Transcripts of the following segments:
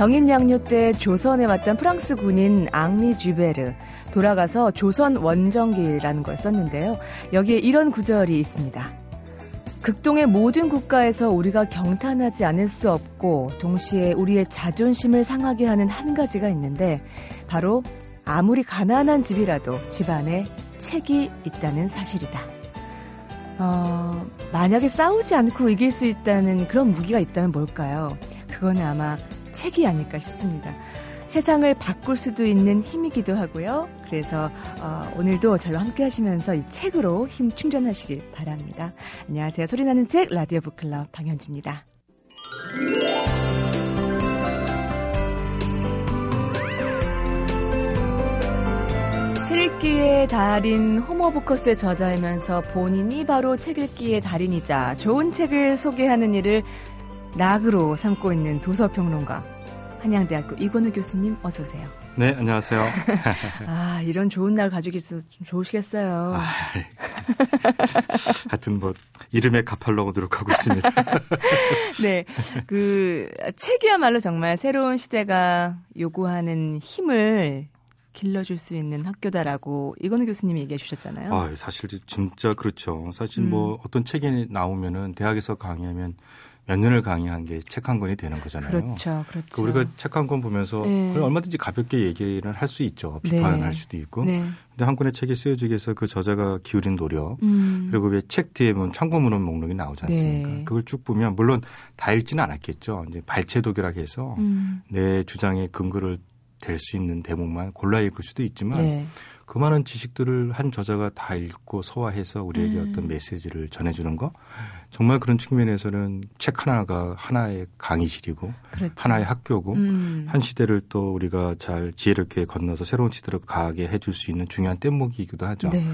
병인 양요 때 조선에 왔던 프랑스 군인 앙리 쥐베르 돌아가서 조선 원정기라는 걸 썼는데요. 여기에 이런 구절이 있습니다. 극동의 모든 국가에서 우리가 경탄하지 않을 수 없고 동시에 우리의 자존심을 상하게 하는 한 가지가 있는데 바로 아무리 가난한 집이라도 집안에 책이 있다는 사실이다. 어, 만약에 싸우지 않고 이길 수 있다는 그런 무기가 있다면 뭘까요? 그거는 아마 책이 아닐까 싶습니다. 세상을 바꿀 수도 있는 힘이기도 하고요. 그래서 어, 오늘도 저희와 함께 하시면서 이 책으로 힘 충전하시길 바랍니다. 안녕하세요. 소리나는 책 라디오 북클럽 방현주입니다. 책 읽기의 달인 호모부커스의 저자이면서 본인이 바로 책 읽기의 달인이자 좋은 책을 소개하는 일을 낙으로 삼고 있는 도서평론가 한양대학교 이건우 교수님 어서 오세요. 네, 안녕하세요. 아, 이런 좋은 날 가지고 있어서 좀 좋으시겠어요. 아, 하여튼 뭐 이름에 갚으려고 노력하고 있습니다. 네. 그 책이야말로 정말 새로운 시대가 요구하는 힘을 길러줄 수 있는 학교다라고 이건우 교수님이 얘기해 주셨잖아요. 아, 사실 진짜 그렇죠. 사실 뭐 음. 뭐 어떤 책이 나오면은 대학에서 강의하면 몇 년을 강의한 게 책 한 권이 되는 거잖아요. 그렇죠, 그렇죠. 그 우리가 책 한 권 보면서 네. 얼마든지 가볍게 얘기를 할 수 있죠. 비판을 네. 할 수도 있고. 네. 근데 한 권의 책이 쓰여지기 위해서 그 저자가 기울인 노력 음. 그리고 왜 책 뒤에 보면 참고문헌 목록이 나오지 않습니까? 네. 그걸 쭉 보면 물론 다 읽지는 않았겠죠. 이제 발췌독이라 해서 음. 내 주장의 근거를 될수 있는 대목만 골라 읽을 수도 있지만 네. 그 많은 지식들을 한 저자가 다 읽고 소화해서 우리에게 음. 어떤 메시지를 전해주는 거 정말 그런 측면에서는 책 하나가 하나의 강의실이고 그렇죠. 하나의 학교고 음. 한 시대를 또 우리가 잘 지혜롭게 건너서 새로운 시대로 가게 해줄 수 있는 중요한 뗏목이기도 하죠. 네.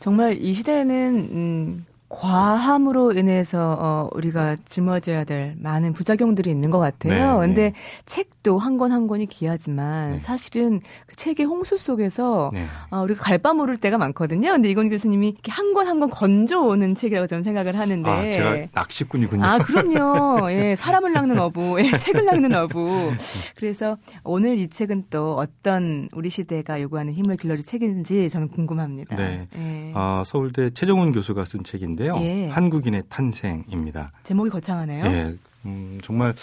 정말 이 시대에는 음, 과함으로 인해서 어 우리가 짊어져야 될 많은 부작용들이 있는 것 같아요. 네, 근데 네. 책도 한권한 권이 귀하지만 네. 사실은 그 책의 홍수 속에서 네. 어 우리가 갈바 모를 때가 많거든요. 근데 이건 교수님이 이렇게 한 권 한 권 건져오는 책이라고 저는 생각을 하는데 아, 제가 낚시꾼이군요. 아, 그럼요. 예, 사람을 낚는 어부, 예, 책을 낚는 어부. 그래서 오늘 이 책은 또 어떤 우리 시대가 요구하는 힘을 길러줄 책인지 저는 궁금합니다. 네. 예. 아, 서울대 최정훈 교수가 쓴 책인데 책인데요. 예. 한국인의 탄생입니다. 제목이 거창하네요. 예. 음, 정말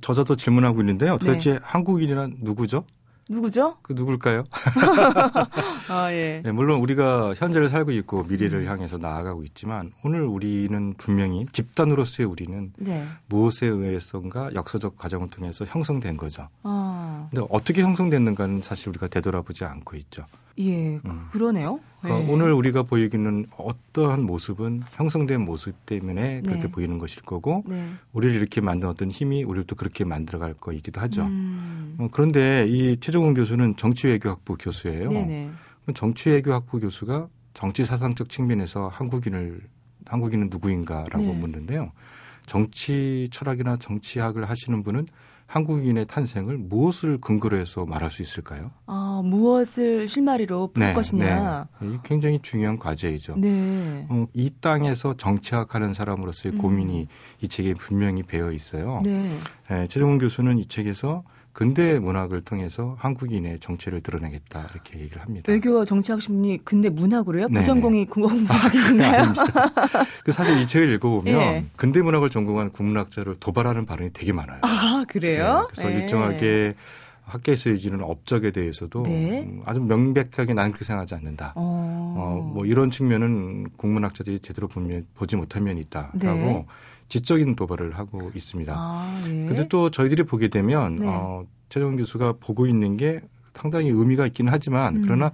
저자도 질문하고 있는데요. 도대체 네. 한국인이란 누구죠? 누구죠? 그 누굴까요? 아, 예. 네, 물론 우리가 현재를 살고 있고 미래를 음. 향해서 나아가고 있지만 오늘 우리는 분명히 집단으로서의 우리는 네. 무엇에 의해서인가 역사적 과정을 통해서 형성된 거죠. 아. 근데 어떻게 형성됐는가는 사실 우리가 되돌아보지 않고 있죠. 예, 음. 그러네요. 그러니까 네. 오늘 우리가 보이기는 어떠한 모습은 형성된 모습 때문에 그렇게 네. 보이는 것일 거고 네. 우리를 이렇게 만든 어떤 힘이 우리를 또 그렇게 만들어갈 거이기도 하죠. 음. 어, 그런데 이 최종훈 교수는 정치외교학부 교수예요. 네네. 정치외교학부 교수가 정치사상적 측면에서 한국인을 한국인은 누구인가라고 네. 묻는데요. 정치 철학이나 정치학을 하시는 분은 한국인의 탄생을 무엇을 근거로 해서 말할 수 있을까요? 아, 무엇을 실마리로 풀 네, 것이냐. 네. 굉장히 중요한 과제이죠. 네. 어, 이 땅에서 정치학하는 사람으로서의 음. 고민이 이 책에 분명히 배어 있어요. 네. 네, 최종훈 교수는 이 책에서 근대 문학을 통해서 한국인의 정체를 드러내겠다 이렇게 얘기를 합니다. 외교와 정치학 심리 근대 문학으로요? 네. 부전공이 국문학이신가요? 아, 그 사실 이 책을 읽어보면 네. 근대 문학을 전공한 국문학자를 도발하는 발언이 되게 많아요. 아 그래요? 네, 그래서 네. 일정하게 학계에서 얘기는 업적에 대해서도 네. 음, 아주 명백하게 나는 그렇게 생각하지 않는다. 어. 어, 뭐 이런 측면은 국문학자들이 제대로 보면, 보지 못한 면이 있다라고 네. 지적인 도발을 하고 있습니다. 아, 예. 근데 또 저희들이 보게 되면 네. 어, 최정 교수가 보고 있는 게 상당히 의미가 있기는 하지만 음. 그러나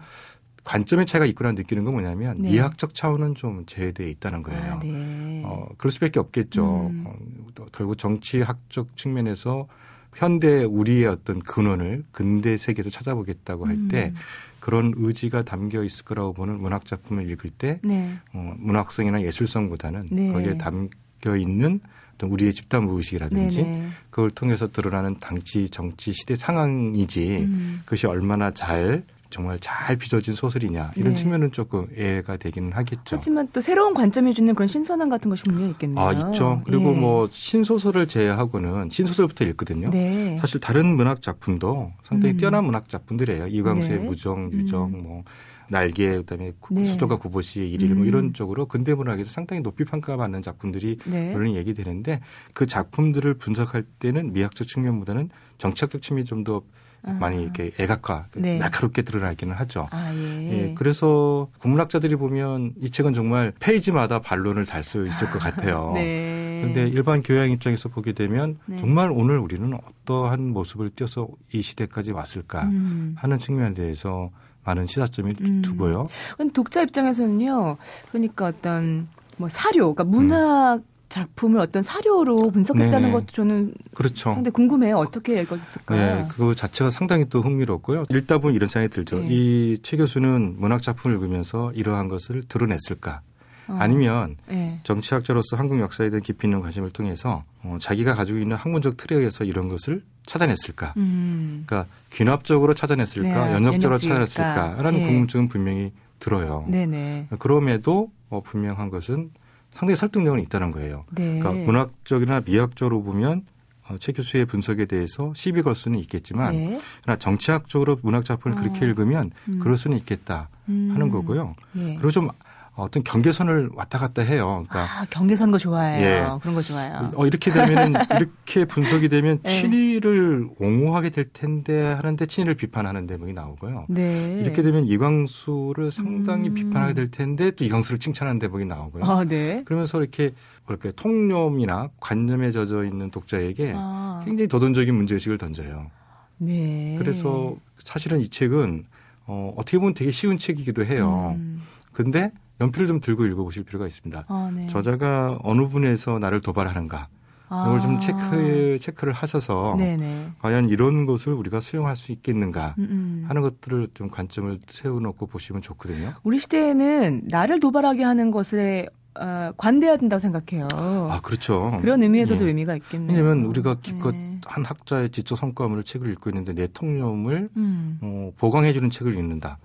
관점의 차이가 있구나 느끼는 건 뭐냐면 네. 이학적 차원은 좀 제외되어 있다는 거예요. 아, 네. 어, 그럴 수밖에 없겠죠. 음. 어, 결국 정치학적 측면에서 현대 우리의 어떤 근원을 근대 세계에서 찾아보겠다고 할때 음. 그런 의지가 담겨 있을 거라고 보는 문학 작품을 읽을 때 네. 어, 문학성이나 예술성보다는 네. 거기에 담 섞여 있는 어떤 우리의 집단 무의식이라든지 네네. 그걸 통해서 드러나는 당시 정치 시대 상황이지 음. 그것이 얼마나 잘 정말 잘 빚어진 소설이냐 이런 네. 측면은 조금 애가 되기는 하겠죠. 하지만 또 새로운 관점이 주는 그런 신선함 같은 것이 분명히 있겠네요. 아 있죠. 그리고 예. 뭐 신소설을 제외하고는 신소설부터 읽거든요. 네. 사실 다른 문학 작품도 상당히 음. 뛰어난 문학 작품들이에요. 이광수의 네. 무정, 유정, 음. 뭐 날개 그다음에 네. 수도가 구보시의 일일 뭐 이런 음. 쪽으로 근대 문학에서 상당히 높이 평가받는 작품들이 네. 물론 얘기되는데 그 작품들을 분석할 때는 미학적 측면보다는 정치학적 측면이 좀더 아. 많이 이렇게 애각화 네. 날카롭게 드러나기는 하죠. 아, 예. 예. 그래서 국문학자들이 보면 이 책은 정말 페이지마다 반론을 달 수 있을 것 같아요. 네. 그런데 일반 교양 입장에서 보게 되면 네. 정말 오늘 우리는 어떠한 모습을 띄어서 이 시대까지 왔을까 음. 하는 측면에 대해서 많은 시사점이 음. 두고요. 독자 입장에서는요. 그러니까 어떤 뭐 사료, 그러니까 문학 음. 작품을 어떤 사료로 분석했다는 네. 것도 저는 그렇죠. 상당히 궁금해요. 어떻게 읽었을까? 네, 그 자체가 상당히 또 흥미롭고요. 읽다 보면 이런 생각이 들죠. 네. 이최 교수는 문학 작품을 읽으면서 이러한 것을 드러냈을까? 어. 아니면 네. 정치학자로서 한국 역사에 대한 깊이 있는 관심을 통해서 어, 자기가 가지고 있는 학문적 틀에 의해서 이런 것을 찾아냈을까? 음. 그러니까 귀납적으로 찾아냈을까? 네. 연역적으로 찾아냈을까?라는 네. 궁금증은 분명히 들어요. 네네. 그럼에도 어, 분명한 것은 상당히 설득력은 있다는 거예요. 네. 그러니까 문학적이나 미학적으로 보면 어, 최 교수의 분석에 대해서 시비 걸 수는 있겠지만 네. 그러나 정치학적으로 문학 작품을 어. 그렇게 읽으면 음. 그럴 수는 있겠다 하는 음. 거고요. 예. 그리고 좀 어떤 경계선을 왔다 갔다 해요. 그러니까 아, 경계선 거 좋아해요. 예. 그런 거 좋아요. 어, 이렇게 되면은 이렇게 분석이 되면 네. 친일을 옹호하게 될 텐데 하는데 친일을 비판하는 대목이 나오고요. 네. 이렇게 되면 이광수를 상당히 음. 비판하게 될 텐데 또 이광수를 칭찬하는 대목이 나오고요. 아, 네. 그러면서 이렇게 뭐랄까 통념이나 관념에 젖어 있는 독자에게 아. 굉장히 도전적인 문제의식을 던져요. 네. 그래서 사실은 이 책은 어, 어떻게 보면 되게 쉬운 책이기도 해요. 음. 근데 연필을 좀 들고 읽어보실 필요가 있습니다. 아, 네. 저자가 어느 분에서 나를 도발하는가. 아. 이걸 좀 체크, 체크를 하셔서 네네. 과연 이런 것을 우리가 수용할 수 있겠는가 음음. 음. 하는 것들을 좀 관점을 세워놓고 보시면 좋거든요. 우리 시대에는 나를 도발하게 하는 것에 어, 관대해야 된다고 생각해요. 아, 그렇죠. 그런 의미에서도 네. 의미가 있겠네요. 왜냐하면 우리가 기껏 네. 한 학자의 지적 성과물을 책을 읽고 있는데 내 통념을 음. 어, 보강해주는 책을 읽는다.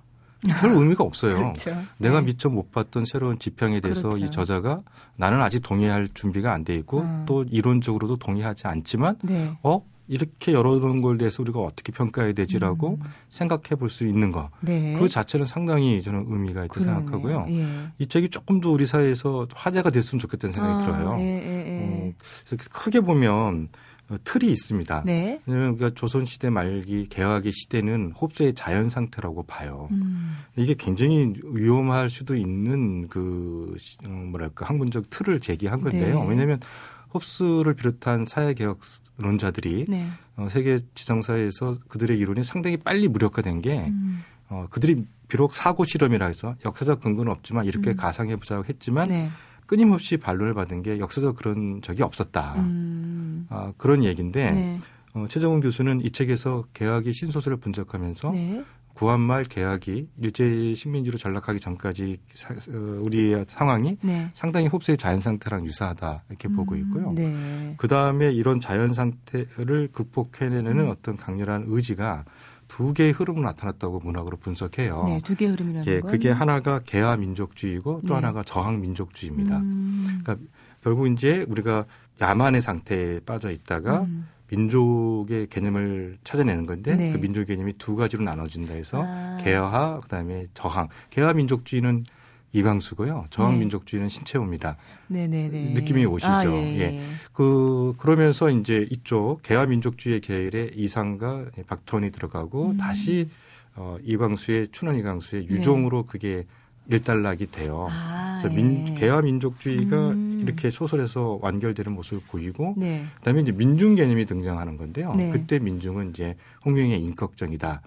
별 의미가 없어요. 그렇죠. 내가 네. 미처 못 봤던 새로운 지평에 대해서 그렇죠. 이 저자가 나는 아직 동의할 준비가 안 돼 있고 음. 또 이론적으로도 동의하지 않지만 네. 어 이렇게 열어놓은 걸 대해서 우리가 어떻게 평가해야 되지라고 음. 생각해 볼 수 있는 거. 네. 그 자체는 상당히 저는 의미가 있다고 생각하고요. 예. 이 책이 조금 더 우리 사회에서 화제가 됐으면 좋겠다는 생각이 아, 들어요. 예, 예, 예. 어, 그래서 크게 보면 어, 틀이 있습니다. 네. 그러니까 조선 시대 말기 개화기 시대는 홉스의 자연 상태라고 봐요. 음. 이게 굉장히 위험할 수도 있는 그 어, 뭐랄까 학문적 틀을 제기한 건데요. 네. 왜냐하면 홉스를 비롯한 사회개혁론자들이 네. 어, 세계 지정사에서 그들의 이론이 상당히 빨리 무력화된 게 음. 어, 그들이 비록 사고 실험이라 해서 역사적 근거는 없지만 이렇게 음. 가상해보자고 했지만 네. 끊임없이 반론을 받은 게 역사적 그런 적이 없었다. 음. 아, 그런 얘기인데 네. 어, 최정훈 교수는 이 책에서 개학이 신소설을 분석하면서 네. 구한말 개학이 일제 식민지로 전락하기 전까지 사, 어, 우리의 상황이 네. 상당히 홉스의 자연 상태랑 유사하다 이렇게 음, 보고 있고요. 네. 그 다음에 이런 자연 상태를 극복해내는 음. 어떤 강렬한 의지가 두 개의 흐름으로 나타났다고 문학으로 분석해요. 네, 두 개의 흐름이라는 예, 건? 그게 하나가 개화 민족주의고 또 네. 하나가 저항 민족주의입니다. 음. 그러니까 결국 이제 우리가 야만의 상태에 빠져 있다가 음. 민족의 개념을 찾아내는 건데 네. 그 민족 개념이 두 가지로 나눠진다 해서 아. 개화 그다음에 저항. 개화 민족주의는 이광수고요. 저항민족주의는 네. 신채호입니다. 네네네. 느낌이 오시죠. 아, 예, 예. 예. 그 그러면서 이제 이쪽 개화민족주의 계열의 이상과 박턴이 들어가고 음. 다시 어, 이광수의 춘원 이광수의 네. 유종으로 네. 그게 일단락이 돼요. 아, 그래서 민, 예. 개화민족주의가 음. 이렇게 소설에서 완결되는 모습을 보이고, 네. 그다음에 이제 민중 개념이 등장하는 건데요. 네. 그때 민중은 이제 홍명의 인격정이다.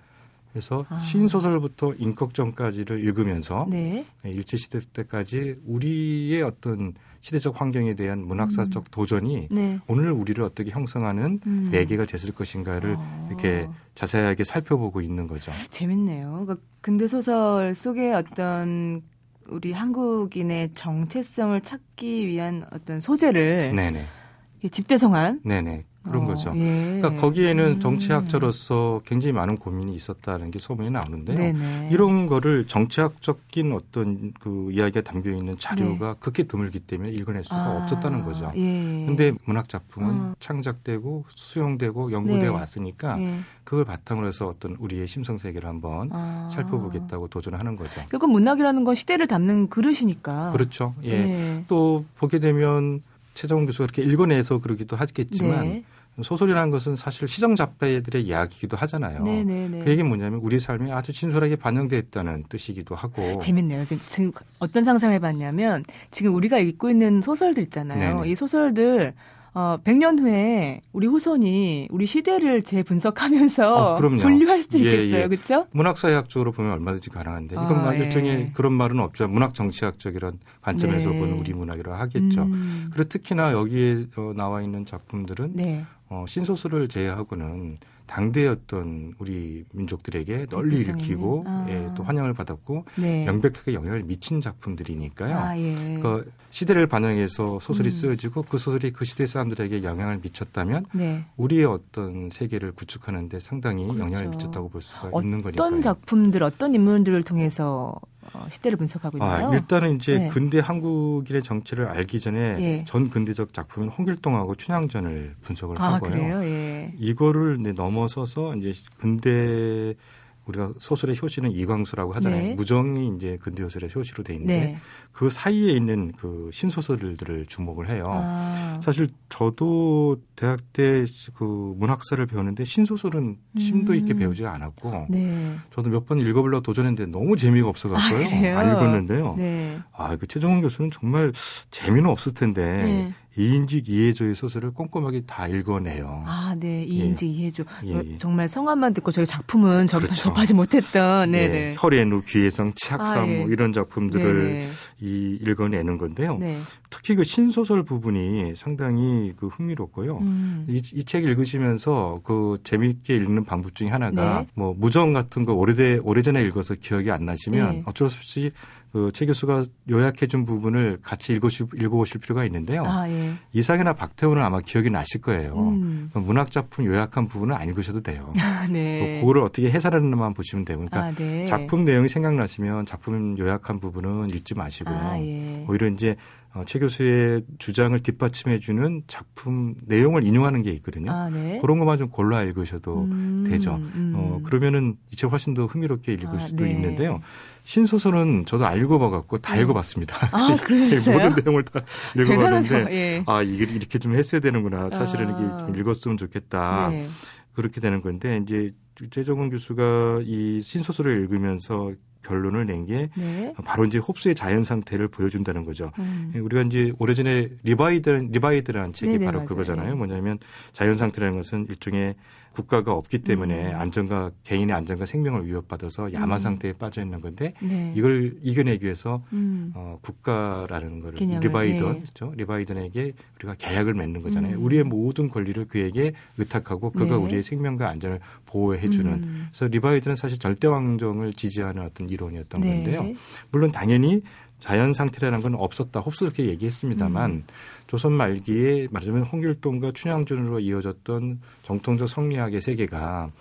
그래서 아. 신소설부터 인격정까지를 읽으면서 네. 네. 일제 시대 때까지 우리의 어떤 시대적 환경에 대한 문학사적 음. 도전이 네. 오늘 우리를 어떻게 형성하는 음. 매개가 됐을 것인가를 어. 이렇게 자세하게 살펴보고 있는 거죠. 재밌네요. 그러니까 근대 소설 속에 어떤 우리 한국인의 정체성을 찾기 위한 어떤 소재를 네네. 집대성한. 네네. 그런 어, 거죠. 예. 그러니까 거기에는 음. 정치학자로서 굉장히 많은 고민이 있었다는 게 소문이 나오는데요. 네네. 이런 거를 정치학적인 어떤 그 이야기가 담겨 있는 자료가 네. 극히 드물기 때문에 읽어낼 수가 아, 없었다는 거죠. 그런데 예. 문학 작품은 어. 창작되고 수용되고 연구되어 네. 왔으니까 예. 그걸 바탕으로 해서 어떤 우리의 심성 세계를 한번 아. 살펴보겠다고 도전하는 거죠. 결국 문학이라는 건 시대를 담는 그릇이니까. 그렇죠. 예. 예. 또 보게 되면 최정훈 교수가 그렇게 읽어내서 그러기도 하겠지만 네. 소설이라는 것은 사실 시정잡배들의 이야기이기도 하잖아요. 네네네. 네, 네. 그 얘기는 뭐냐면 우리 삶이 아주 진솔하게 반영돼 있다는 뜻이기도 하고. 재밌네요. 그 지금 어떤 상상해봤냐면 지금 우리가 읽고 있는 소설들 있잖아요. 네네. 이 소설들 어, 100년 후에 우리 후손이 우리 시대를 재분석하면서 어, 분류할 수도 예, 있겠어요. 예. 그렇죠? 문학사회학적으로 보면 얼마든지 가능한데 이건 아, 일종의 예. 그런 말은 없죠. 문학 정치학적이란 관점에서 네. 보는 우리 문학이라 하겠죠. 음. 그리고 특히나 여기에 어, 나와 있는 작품들은 네. 어, 신소설을 제외하고는 당대의 어떤 우리 민족들에게 널리 일으키고 아. 예, 또 환영을 받았고 네. 명백하게 영향을 미친 작품들이니까요. 아, 예. 그 시대를 반영해서 소설이 음. 쓰여지고 그 소설이 그 시대 사람들에게 영향을 미쳤다면 네. 우리의 어떤 세계를 구축하는데 상당히 그렇죠. 영향을 미쳤다고 볼 수가 있는 거니까요. 어떤 작품들, 어떤 인물들을 통해서 어, 시대를 분석하고 아, 있나요? 아, 일단은 이제 네. 근대 한국인의 정치를 알기 전에 예. 전 근대적 작품인 홍길동하고 춘향전을 분석을 아, 하고요. 그래요? 예. 이거를 이제 넘어서서 이제 근대 우리가 소설의 효시는 이광수라고 하잖아요. 네. 무정이 이제 근대소설의 효시로 돼 있는데 네. 그 사이에 있는 그 신소설들을 주목을 해요. 아. 사실 저도 대학 때 그 문학사를 배우는데 신소설은 심도 있게 음. 배우지 않았고 네. 저도 몇 번 읽어보려고 도전했는데 너무 재미가 없어갖고요. 아, 안 읽었는데요. 네. 아, 그 최정원 교수는 정말 재미는 없을 텐데 네. 이인직 이해조의 소설을 꼼꼼하게 다 읽어내요. 아, 네. 이인직 예. 이해조. 예, 예. 정말 성함만 듣고 저희 작품은 그렇죠. 접하지 못했던. 네, 네. 혈의누, 귀해성, 치악삼 아, 예. 뭐 이런 작품들을 네, 네. 이 읽어내는 건데요. 네. 특히 그 신소설 부분이 상당히 그 흥미롭고요. 음. 이책 읽으시면서 그 재미있게 읽는 방법 중에 하나가 네. 뭐 무정 같은 거 오래돼 오래전에 읽어서 기억이 안 나시면 네. 어쩔 수 없이 그 최 교수가 요약해준 부분을 같이 읽으시, 읽어보실 필요가 있는데요. 아, 예. 이상이나 박태훈은 아마 기억이 나실 거예요. 음. 문학 작품 요약한 부분은 안 읽으셔도 돼요. 아, 네. 그거를 어떻게 해설하는만 보시면 돼요. 그러니까 아, 네. 작품 내용이 생각나시면 작품 요약한 부분은 읽지 마시고요. 아, 예. 오히려 이제 어, 최 교수의 주장을 뒷받침해주는 작품 내용을 인용하는 게 있거든요. 아, 네. 그런 것만 좀 골라 읽으셔도 음, 되죠. 음. 어, 그러면은 이 책 훨씬 더 흥미롭게 읽을 아, 수도 네. 있는데요. 신소설은 저도 읽어봐갖고 다 네. 읽어봤습니다. 아? 모든 내용을 다 읽어봤는데, 예. 아, 이게 이렇게 좀 했어야 되는구나. 사실은 아. 이게 좀 읽었으면 좋겠다. 네. 그렇게 되는 건데, 이제 최정은 교수가 이 신소설을 읽으면서 결론을 낸게 네. 바로 이제 홉스의 자연 상태를 보여준다는 거죠. 음. 우리가 이제 오래전에 리바이어던 리바이어던이라는 책이 네네, 바로 맞아요. 그거잖아요. 뭐냐면 자연 상태라는 것은 일종의 국가가 없기 때문에 음. 안전과 개인의 안전과 생명을 위협받아서 야만 음. 상태에 빠져 있는 건데 네. 이걸 이겨내기 위해서 음. 어, 국가라는 걸 리바이어던 네. 그렇죠? 리바이어던에게 우리가 계약을 맺는 거잖아요. 음. 우리의 모든 권리를 그에게 의탁하고 그가 네. 우리의 생명과 안전을 보호해 주는. 음. 그래서 리바이던은 사실 절대 왕정을 지지하는 어떤 이론이었던 네. 건데요. 물론 당연히 자연 상태라는 건 없었다. 홉스도 렇게 얘기했습니다만 음. 조선 말기에 말하자면 홍길동과 춘향전으로 이어졌던 정통적 성리학의 세계가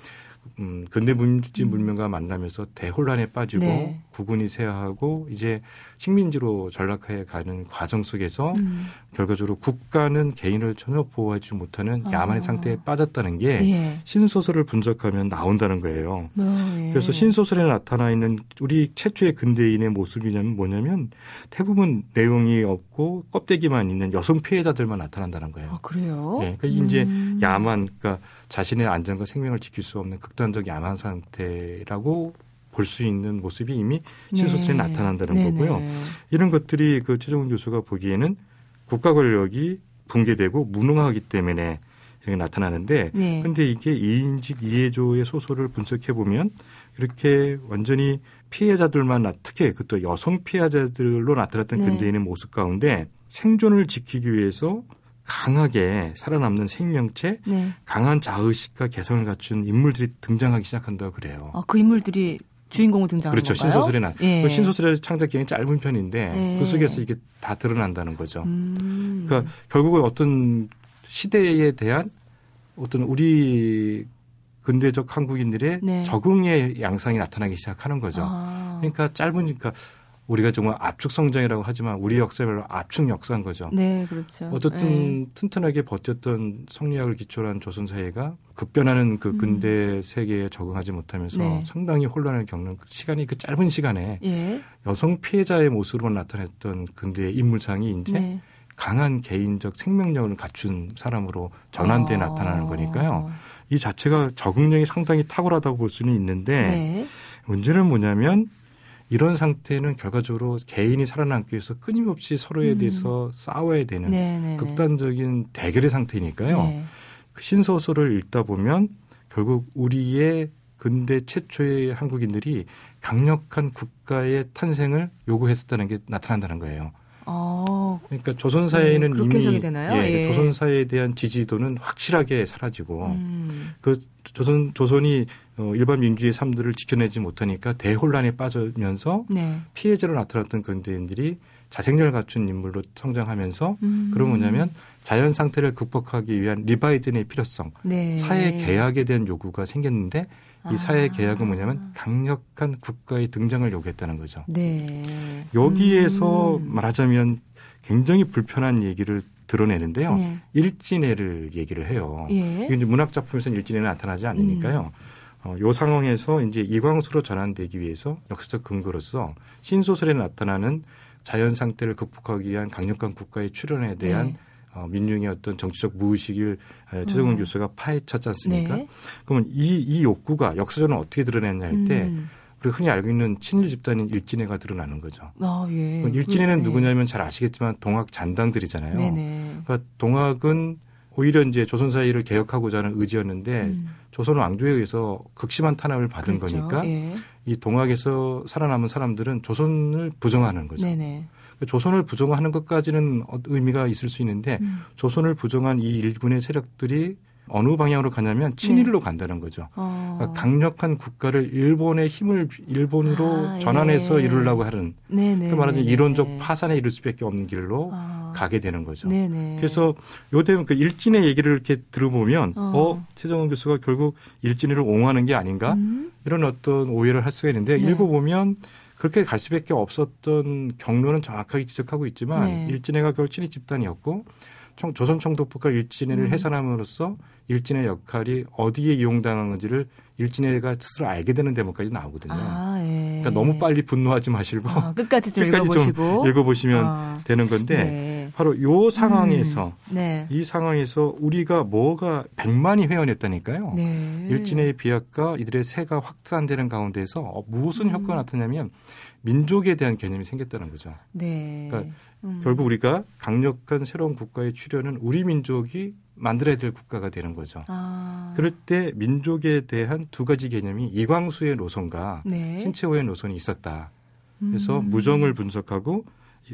음, 근대 문지 음. 문명과 만나면서 대혼란에 빠지고 네. 구군이 쇠하고 이제 식민지로 전락해 가는 과정 속에서 음. 결과적으로 국가는 개인을 전혀 보호하지 못하는 아. 야만의 상태에 빠졌다는 게 예. 신소설을 분석하면 나온다는 거예요. 어, 예. 그래서 신소설에 나타나 있는 우리 최초의 근대인의 모습이냐면 뭐냐면 대부분 내용이 없고 껍데기만 있는 여성 피해자들만 나타난다는 거예요. 아, 그래요? 예. 그러니까 이제 음. 야만, 그러니까 자신의 안전과 생명을 지킬 수 없는 극단적 야만 상태라고 볼 수 있는 모습이 이미 신소설에 네. 나타난다는 네네. 거고요. 이런 것들이 그 최종훈 교수가 보기에는 국가 권력이 붕괴되고 무능하기 때문에 이렇게 나타나는데 네. 근데 이게 이인직 이해조의 소설을 분석해 보면 이렇게 완전히 피해자들만 특히 그 또 여성 피해자들로 나타났던 네. 근대인의 모습 가운데 생존을 지키기 위해서 강하게 살아남는 생명체, 네. 강한 자의식과 개성을 갖춘 인물들이 등장하기 시작한다고 그래요. 아, 그 인물들이 주인공으로 등장하는 그렇죠. 건가요? 신소설에 나. 예. 그 신소설의 창작 기간이 짧은 편인데 예. 그 속에서 이게 다 드러난다는 거죠. 음. 그러니까 결국은 어떤 시대에 대한 어떤 우리 근대적 한국인들의 네. 적응의 양상이 나타나기 시작하는 거죠. 아. 그러니까 짧으니까 우리가 정말 압축 성장이라고 하지만 우리 역사별로 압축 역사인 거죠. 네, 그렇죠. 어쨌든 네. 튼튼하게 버텼던 성리학을 기초로 한 조선 사회가 급변하는 그 음. 근대 음. 세계에 적응하지 못하면서 네. 상당히 혼란을 겪는 그 시간이 그 짧은 시간에 예. 여성 피해자의 모습으로 나타냈던 근대의 인물상이 이제 네. 강한 개인적 생명력을 갖춘 사람으로 전환돼 아. 나타나는 거니까요. 이 자체가 적응력이 상당히 탁월하다고 볼 수는 있는데 네. 문제는 뭐냐면 이런 상태는 결과적으로 개인이 살아남기 위해서 끊임없이 서로에 음. 대해서 싸워야 되는 네네네. 네, 네. 극단적인 대결의 상태니까요. 네. 그 신소설을 읽다 보면 결국 우리의 근대 최초의 한국인들이 강력한 국가의 탄생을 요구했었다는 게 나타난다는 거예요. 아, 그러니까 조선 사회는 네, 이미 예, 예. 조선 사회에 대한 지지도는 확실하게 사라지고 음. 그 조선 조선이 어, 일반 민주주의 삶들을 지켜내지 못하니까 대혼란에 빠지면서 네. 피해자로 나타났던 근대인들이 자생력을 갖춘 인물로 성장하면서 음. 그런 뭐냐면 자연 상태를 극복하기 위한 리바이든의 필요성, 네. 사회 개혁에 대한 요구가 생겼는데 이 아. 사회 개혁은 뭐냐면 강력한 국가의 등장을 요구했다는 거죠. 네. 여기에서 음. 말하자면 굉장히 불편한 얘기를 드러내는데요. 네. 일진애를 얘기를 해요. 예. 이게 이제 문학 작품에서는 일진애는 나타나지 않으니까요. 음. 어, 요 상황에서 이제 이광수로 전환되기 위해서 역사적 근거로서 신소설에 나타나는 자연 상태를 극복하기 위한 강력한 국가의 출현에 대한 네. 어, 민중의 어떤 정치적 무의식을 음. 교수가 파헤쳤지 않습니까? 네. 그러면 이, 이 욕구가 역사적으로 어떻게 드러냈냐 할때 음. 우리가 흔히 알고 있는 친일 집단인 일진회가 드러나는 거죠. 아, 예. 일진회는 네. 누구냐면 잘 아시겠지만 동학 잔당들이잖아요. 네네. 그러니까 동학은 오히려 이제 조선 사회를 개혁하고자 하는 의지였는데 음. 조선 왕조에 의해서 극심한 탄압을 받은 그렇죠. 거니까 예. 이 동학에서 살아남은 사람들은 조선을 부정하는 거죠. 네네. 조선을 부정하는 것까지는 의미가 있을 수 있는데 음. 조선을 부정한 이 일군의 세력들이 어느 방향으로 가냐면 친일로 네. 간다는 거죠. 어. 그러니까 강력한 국가를 일본의 힘을 일본으로 아, 전환해서 예. 이루려고 하는 그 말하자면 이론적 파산에 이를 수밖에 없는 길로 어. 가게 되는 거죠. 네네. 그래서 요대면 그 일진의 얘기를 이렇게 들어보면 어, 어 최정원 교수가 결국 일진을 옹호하는 게 아닌가 음. 이런 어떤 오해를 할 수가 있는데 네. 읽어보면 그렇게 갈 수밖에 없었던 경로는 정확하게 지적하고 있지만 네. 일진회가 결국 친일 집단이었고 청, 조선 총독부가 일진회를 음. 해산함으로써 일진의 역할이 어디에 이용당하는지를 일진회가 스스로 알게 되는 대목까지 나오거든요. 아, 예. 그러니까 너무 빨리 분노하지 마시고 아, 끝까지 좀 끝까지 읽어보시고 좀 읽어보시면 아. 되는 건데 네. 바로 요 상황에서 음. 네. 이 상황에서 우리가 뭐가 백만이 회원했다니까요. 네. 일진의 비약과 이들의 세가 확산되는 가운데서 어, 무슨 음. 효과가 나타나면 민족에 대한 개념이 생겼다는 거죠. 네. 그러니까 음. 결국 우리가 강력한 새로운 국가의 출현은 우리 민족이 만들어야 될 국가가 되는 거죠. 아. 그럴 때 민족에 대한 두 가지 개념이 이광수의 노선과 네. 신채호의 노선이 있었다. 그래서 음. 무정을 분석하고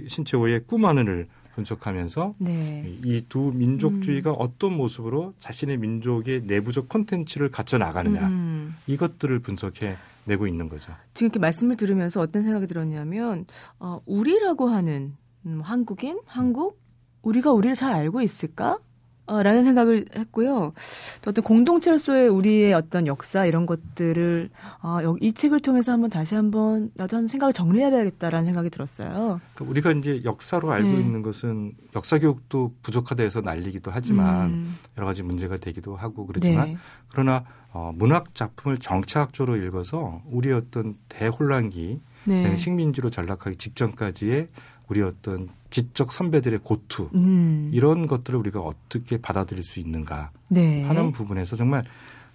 신채호의 꿈하늘을 분석하면서 네. 이두 민족주의가 음. 어떤 모습으로 자신의 민족의 내부적 콘텐츠를 갖춰 나가느냐 음. 이것들을 분석해 내고 있는 거죠. 지금 이렇게 말씀을 들으면서 어떤 생각이 들었냐면 어, 우리라고 하는 음, 한국인, 한국, 우리가 우리를 잘 알고 있을까? 어, 라는 생각을 했고요. 또 어떤 공동체로서의 우리의 어떤 역사 이런 것들을 어, 이 책을 통해서 한번 다시 한번 나도 한 생각을 정리해야겠다라는 생각이 들었어요. 그러니까 우리가 이제 역사로 알고 네. 있는 것은 역사 교육도 부족하다 해서 날리기도 하지만 음. 여러 가지 문제가 되기도 하고 그렇지만 네. 그러나 어, 문학 작품을 정치학적으로 읽어서 우리의 어떤 대혼란기 네. 식민지로 전락하기 직전까지의 우리 어떤 지적 선배들의 고투 음. 이런 것들을 우리가 어떻게 받아들일 수 있는가 네. 하는 부분에서 정말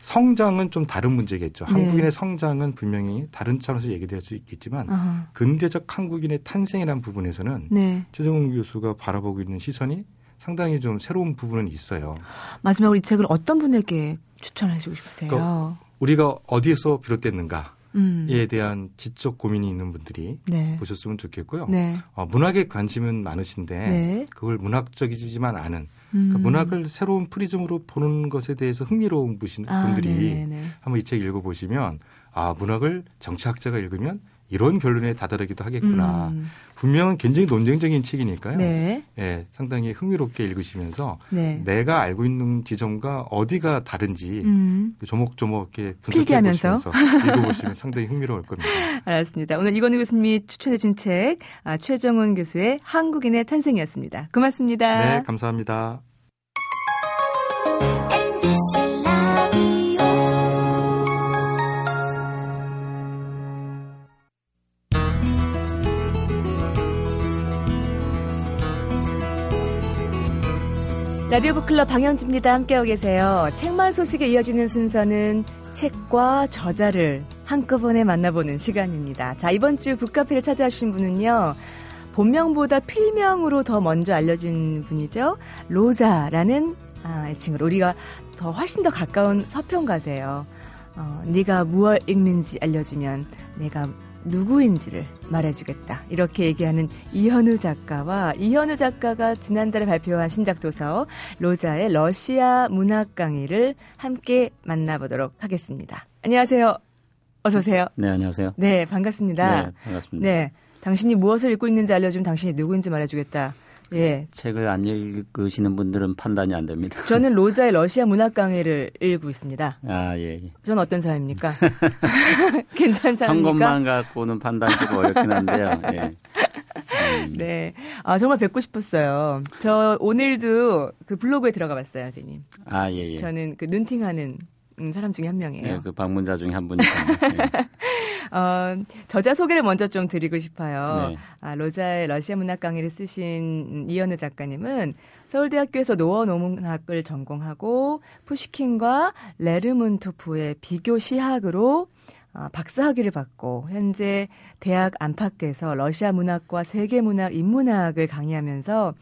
성장은 좀 다른 문제겠죠. 네. 한국인의 성장은 분명히 다른 차원에서 얘기될 수 있겠지만 아하. 근대적 한국인의 탄생이라는 부분에서는 네. 최정훈 교수가 바라보고 있는 시선이 상당히 좀 새로운 부분은 있어요. 마지막으로 이 책을 어떤 분에게 추천하시고 싶으세요? 그러니까 우리가 어디에서 비롯됐는가 음. 에 대한 지적 고민이 있는 분들이 네. 보셨으면 좋겠고요. 네. 어, 문학에 관심은 많으신데 네. 그걸 문학적이지만 않은 그러니까 음. 그러니까 문학을 새로운 프리즘으로 보는 것에 대해서 흥미로운 아, 분들이 네. 한번 이 책 읽어보시면 아 문학을 정치학자가 읽으면 이런 결론에 다다르기도 하겠구나. 음. 분명은 굉장히 논쟁적인 책이니까요. 네. 예, 상당히 흥미롭게 읽으시면서 네. 내가 알고 있는 지점과 어디가 다른지 음. 조목조목 이렇게 분석해 보시면서 읽어보시면 상당히 흥미로울 겁니다. 알았습니다. 오늘 이건희 교수님이 추천해 준 책, 아, 최정훈 교수의 한국인의 탄생이었습니다. 고맙습니다. 네, 감사합니다. 라디오 북클럽 방영주입니다. 함께하고 계세요. 책말 소식에 이어지는 순서는 책과 저자를 한꺼번에 만나보는 시간입니다. 자, 이번 주 북카페를 찾아주신 분은요. 본명보다 필명으로 더 먼저 알려진 분이죠. 로자라는 아, 친구. 우리가 더 훨씬 더 가까운 서평가세요. 어, 네가 무얼 읽는지 알려주면 내가 누구인지를 말해주겠다. 이렇게 얘기하는 이현우 작가와 이현우 작가가 지난달에 발표한 신작 도서 로자의 러시아 문학 강의를 함께 만나보도록 하겠습니다. 안녕하세요. 어서 오세요. 네, 안녕하세요. 네, 반갑습니다. 네, 반갑습니다. 네. 당신이 무엇을 읽고 있는지 알려주면 당신이 누구인지 말해주겠다. 예. 책을 안 읽으시는 분들은 판단이 안 됩니다. 저는 로자의 러시아 문학 강의를 읽고 있습니다. 아, 예. 예. 저는 어떤 사람입니까? 괜찮은 사람입니까? 한 것만 갖고는 판단이 좀 어렵긴 한데요. 예. 음. 네. 아, 정말 뵙고 싶었어요. 저 오늘도 그 블로그에 들어가 봤어요, 선생님. 아, 예, 예. 저는 그 눈팅하는 음, 사람 중에 한 명이에요. 네, 그 방문자 중에 한 분이요. 네. 어, 저자 소개를 먼저 좀 드리고 싶어요. 네. 아, 로자의 러시아 문학 강의를 쓰신 이현우 작가님은 서울대학교에서 노어 노문학을 전공하고 푸시킨과 레르문토프의 비교 시학으로 어, 박사학위를 받고 현재 대학 안팎에서 러시아 문학과 세계 문학, 인문학을 강의하면서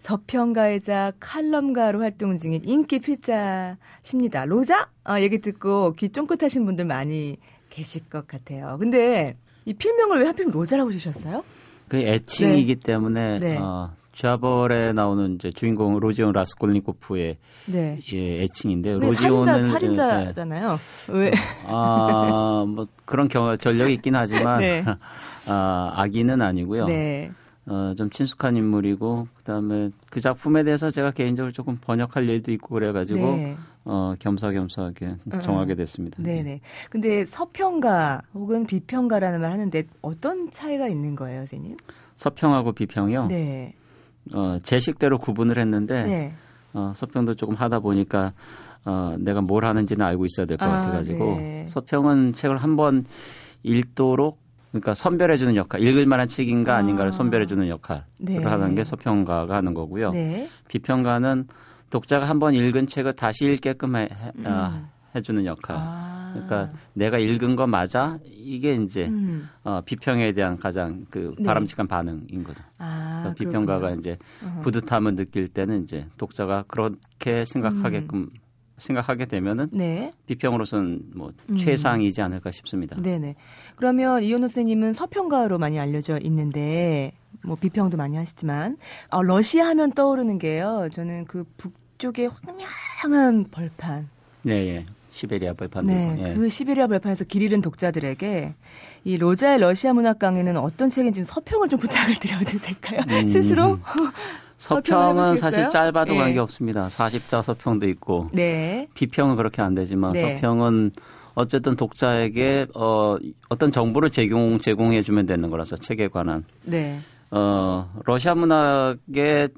서평가이자 칼럼가로 활동 중인 인기 필자십니다. 로자? 어, 얘기 듣고 귀 쫑긋하신 분들 많이 계실 것 같아요. 근데 이 필명을 왜 하필 로자라고 주셨어요? 그 애칭이기 네. 때문에 네. 어, 좌벌에 나오는 이제 주인공 로지온 라스콜니코프의 네. 예, 애칭인데 로지온은 살인자, 살인자잖아요. 네. 왜? 아뭐 그런 경우 전력이 있긴 하지만 네. 아, 악인은 아니고요. 네. 어, 좀 친숙한 인물이고 그다음에 그 작품에 대해서 제가 개인적으로 조금 번역할 일도 있고 그래가지고 네. 어, 겸사겸사하게 정하게 됐습니다. 네네. 근데 서평가 혹은 비평가라는 말 하는데 어떤 차이가 있는 거예요, 선생님? 서평하고 비평이요? 네. 어, 제 식대로 구분을 했는데 네. 어, 서평도 조금 하다 보니까 어, 내가 뭘 하는지는 알고 있어야 될것 아, 같아가지고 네. 서평은 책을 한번 읽도록 그러니까 선별해 주는 역할, 읽을 만한 책인가 아닌가를 아. 선별해 주는 역할을 네. 하는 게 서평가가 하는 거고요. 네. 비평가는 독자가 한 번 읽은 책을 다시 읽게끔 해, 음. 어, 해주는 역할. 아. 그러니까 내가 읽은 거 맞아? 이게 이제 음. 어, 비평에 대한 가장 그 네. 바람직한 반응인 거죠. 아, 그러니까 비평가가 이제 어 뿌듯함을 느낄 때는 이제 독자가 그렇게 생각하게끔 음. 생각하게 되면은 네. 비평으로서는 뭐 음. 최상이지 않을까 싶습니다. 네네. 그러면 이현우 선생님은 서평가로 많이 알려져 있는데 뭐 비평도 많이 하시지만 어, 러시아 하면 떠오르는 게요. 저는 그 북쪽의 황량한 벌판. 네, 예. 시베리아 벌판. 네, 예. 그 시베리아 벌판에서 길 잃은 독자들에게 이 로자의 러시아 문학 강의는 어떤 책인지 서평을 좀 부탁을 드려도 될까요? 음. 스스로 서평은 사실 짧아도 네. 관계 없습니다. 40자 서평도 있고. 네. 비평은 그렇게 안 되지만 네. 서평은 어쨌든 독자에게 어 어떤 정보를 제공 제공해 주면 되는 거라서 책에 관한. 네. 어 러시아 문학에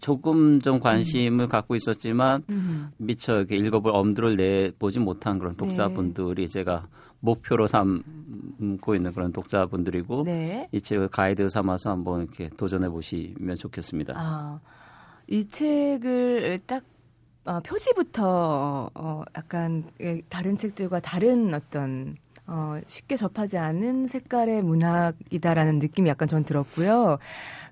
조금 좀 관심을 음. 갖고 있었지만 음. 미처 이렇게 읽어볼 엄두를 내보지 못한 그런 독자분들이 네. 제가 목표로 삼고 있는 그런 독자분들이고 네. 이 책을 가이드 삼아서 한번 이렇게 도전해 보시면 좋겠습니다. 아, 이 책을 딱 어, 표지부터 어, 약간 예, 다른 책들과 다른 어떤 어, 쉽게 접하지 않은 색깔의 문학이다라는 느낌이 약간 전 들었고요.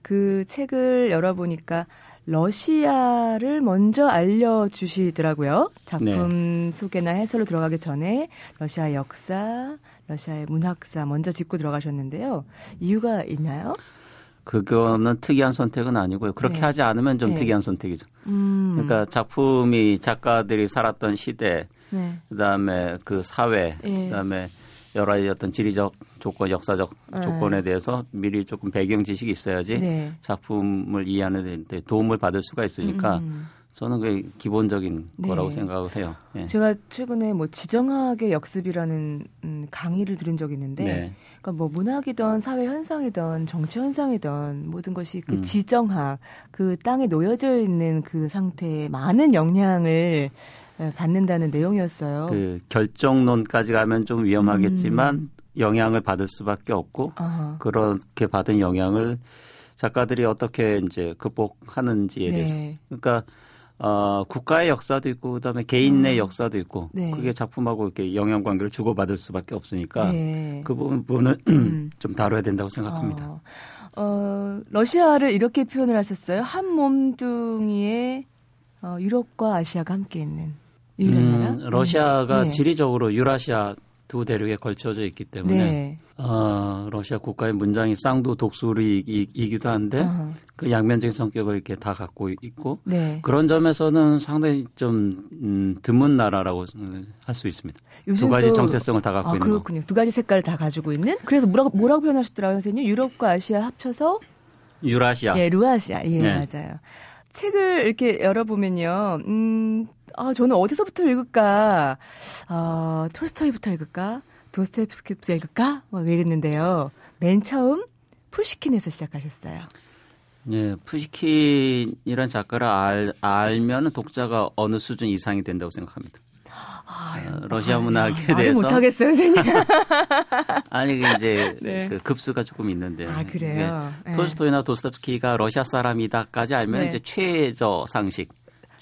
그 책을 열어보니까 러시아를 먼저 알려주시더라고요. 작품 네. 소개나 해설로 들어가기 전에 러시아 역사, 러시아의 문학사 먼저 짚고 들어가셨는데요. 이유가 있나요? 그거는 특이한 선택은 아니고요. 그렇게 네. 하지 않으면 좀 네. 특이한 선택이죠. 음. 그러니까 작품이 작가들이 살았던 시대, 네. 그다음에 그 사회, 네. 그다음에 여러 가지 어떤 지리적 조건 역사적 네. 조건에 대해서 미리 조금 배경 지식이 있어야지 네. 작품을 이해하는 데 도움을 받을 수가 있으니까 음. 저는 그게 기본적인 네. 거라고 생각을 해요. 예. 제가 최근에 뭐 지정학의 역습이라는 음, 강의를 들은 적이 있는데, 네. 그러니까 뭐 문학이든 사회 현상이든 정치 현상이든 모든 것이 그 음. 지정학, 그 땅에 놓여져 있는 그 상태에 많은 영향을 예, 받는다는 내용이었어요. 그 결정론까지 가면 좀 위험하겠지만 음. 영향을 받을 수밖에 없고 아하. 그렇게 받은 영향을 작가들이 어떻게 이제 극복하는지에 대해서. 네. 그러니까 어, 국가의 역사도 있고 그다음에 개인 내 음. 역사도 있고 네. 그게 작품하고 이렇게 영향 관계를 주고받을 수밖에 없으니까 네. 그 부분은 음. 좀 다뤄야 된다고 생각합니다. 어, 어, 러시아를 이렇게 표현을 하셨어요. 한 몸뚱이에 어, 유럽과 아시아가 함께 있는 음, 러시아가 네. 지리적으로 유라시아 두 대륙에 걸쳐져 있기 때문에 네. 어, 러시아 국가의 문장이 쌍두 독수리이기도 한데 어허. 그 양면적인 성격을 이렇게 다 갖고 있고 네. 그런 점에서는 상당히 좀 음, 드문 나라라고 할 수 있습니다. 두 가지 정체성을 다 갖고 아, 있는 그렇군요. 두 가지 색깔을 다 가지고 있는. 그래서 뭐라고, 뭐라고 표현하셨더라고요, 선생님? 유럽과 아시아 합쳐서 유라시아. 예, 루아시아. 예, 네. 맞아요. 책을 이렇게 열어보면요. 음, 아, 저는 어디서부터 읽을까? 어, 톨스토이부터 읽을까? 도스토옙스키부터 읽을까? 막 이랬는데요. 맨 처음 푸시킨에서 시작하셨어요. 네, 푸시킨이란 작가를 알, 알면 독자가 어느 수준 이상이 된다고 생각합니다. 아, 어, 러시아 문학에 대해서 못하겠어요, 선생님. 아니 이제 네. 그 급수가 조금 있는데. 아 그래요. 네. 톨스토이나 도스토옙스키가 러시아 사람이다까지 알면 네. 이제 최저 상식.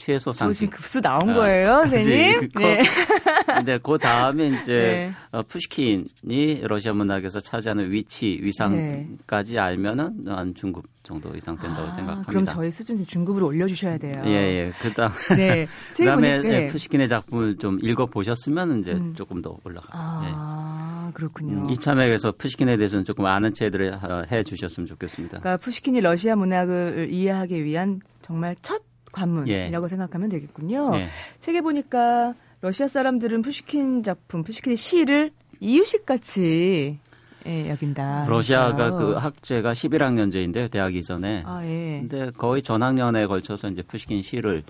최소 상식. 급수 나온 어, 거예요, 어, 선생님? 네. 근데 그 다음에 이제 네. 어, 푸시킨이 러시아 문학에서 차지하는 위치, 위상까지 네. 알면은 한 중급 정도 이상 된다고 아, 생각합니다. 그럼 저희 수준 중급으로 올려주셔야 돼요. 예, 예. 그다음 네. 그다음에 네. 푸시킨의 작품을 좀 읽어 보셨으면 이제 음. 조금 더 올라가. 아, 예. 그렇군요. 음, 이참에서 푸시킨에 대해서는 조금 아는 체들을 해 주셨으면 좋겠습니다. 그러니까 푸시킨이 러시아 문학을 이해하기 위한 정말 첫 관문이라고 예. 생각하면 되겠군요. 예. 책에 보니까 러시아 사람들은 푸시킨 작품, 푸시킨의 시를 이유식 같이 예, 여긴다. 러시아가 그 학제가 11학년제인데요, 대학 이전에. 아, 예. 근데 거의 전학년에 걸쳐서 이제 푸시킨 시를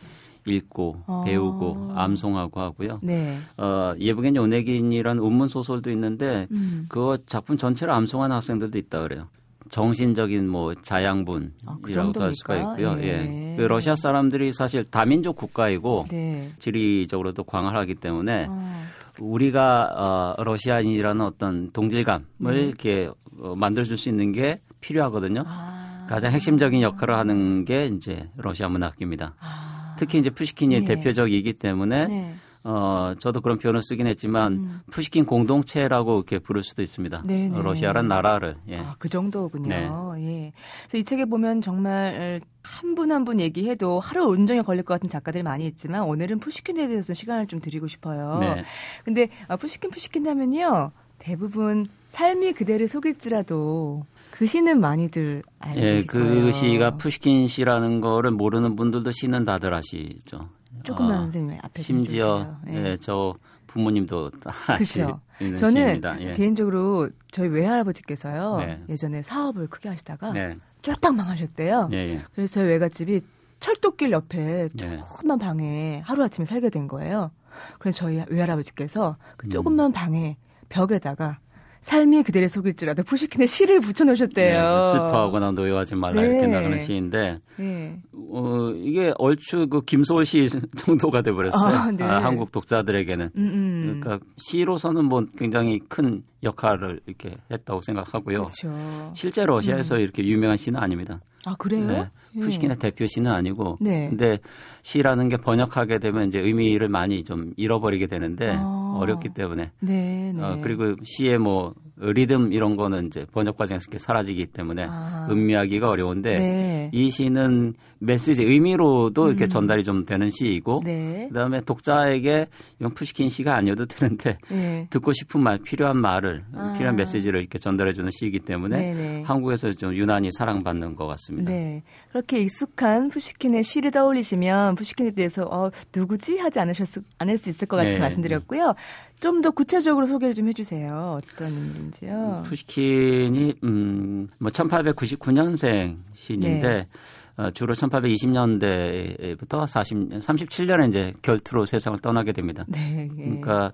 읽고 어. 배우고 암송하고 하고요. 네. 어, 예브겐 요네긴이라는 운문 소설도 있는데 음. 그 작품 전체를 암송하는 학생들도 있다 그래요. 정신적인 뭐 자양분이라고도 아, 할 수가 있고요. 예. 예. 그 러시아 사람들이 사실 다민족 국가이고 네. 지리적으로도 광활하기 때문에 어. 우리가 어, 러시아인이라는 어떤 동질감을 네. 이렇게 어, 만들어줄 수 있는 게 필요하거든요. 아. 가장 핵심적인 역할을 하는 게 이제 러시아 문학입니다. 아. 특히 이제 푸시킨이 예. 대표적이기 때문에 네. 어, 저도 그런 표현을 쓰긴 했지만 음. 푸시킨 공동체라고 이렇게 부를 수도 있습니다. 네네. 러시아란 나라를. 예. 아, 그 정도군요. 네. 예. 그래서 이 책에 보면 정말 한 분 한분 분 얘기해도 하루 온종일 걸릴 것 같은 작가들이 많이 있지만 오늘은 푸시킨에 대해서 시간을 좀 드리고 싶어요. 네. 근데 아, 푸시킨 푸시킨 하면요. 대부분 삶이 그대를 속일지라도 그 시는 많이들 알고 예, 그 시가 푸시킨 시라는 거를 모르는 분들도 시는 다들 아시죠. 조금만 아, 선생님 앞에 심지어 예. 예, 저 부모님도 그렇죠. 저는 예. 개인적으로 저희 외할아버지께서요 네. 예전에 사업을 크게 하시다가 네. 쫄딱 망하셨대요. 예, 예. 그래서 저희 외갓집이 철도길 옆에 예. 조그만 방에 하루 아침에 살게 된 거예요. 그래서 저희 외할아버지께서 그 음. 조그만 음. 방에 벽에다가 삶이 그대를 속일지라도 푸시킨의 시를 붙여놓으셨대요. 네, 슬퍼하거나 노여하지 말라 네. 이렇게 나가는 시인데 네. 어, 이게 얼추 그 김소월 시 정도가 돼버렸어요. 아, 네. 아, 한국 독자들에게는. 음, 음. 그러니까 시로서는 뭐 굉장히 큰 역할을 이렇게 했다고 생각하고요. 그렇죠. 실제 러시아에서 음. 이렇게 유명한 시는 아닙니다. 아 그래요? 네. 푸시킨의 네. 대표 시는 아니고. 네. 근데 시라는 게 번역하게 되면 이제 의미를 많이 좀 잃어버리게 되는데 아. 어렵기 때문에. 네, 네. 어, 그리고 시의 뭐 리듬 이런 거는 이제 번역 과정에서 이렇게 사라지기 때문에 아. 음미하기가 어려운데 네. 이 시는 메시지 의미로도 음. 이렇게 전달이 좀 되는 시이고 네. 그다음에 독자에게 이건 푸시킨 시가 아니어도 되는데 네. 듣고 싶은 말 필요한 말을 아. 필요한 메시지를 이렇게 전달해 주는 시이기 때문에 네네. 네. 한국에서 좀 유난히 사랑받는 것 같습니다. 네. 그렇게 익숙한 푸시킨의 시를 떠올리시면 푸시킨에 대해서 어 누구지 하지 않으셨 않을 수 있을 것 같아서 네. 말씀드렸고요. 좀 더 구체적으로 소개를 좀 해주세요. 어떤 인물인지요? 푸시킨이 음, 뭐 1899년생 시인인데 네. 어, 주로 1820년대부터 40, 37년에 이제 결투로 세상을 떠나게 됩니다. 네, 예. 그러니까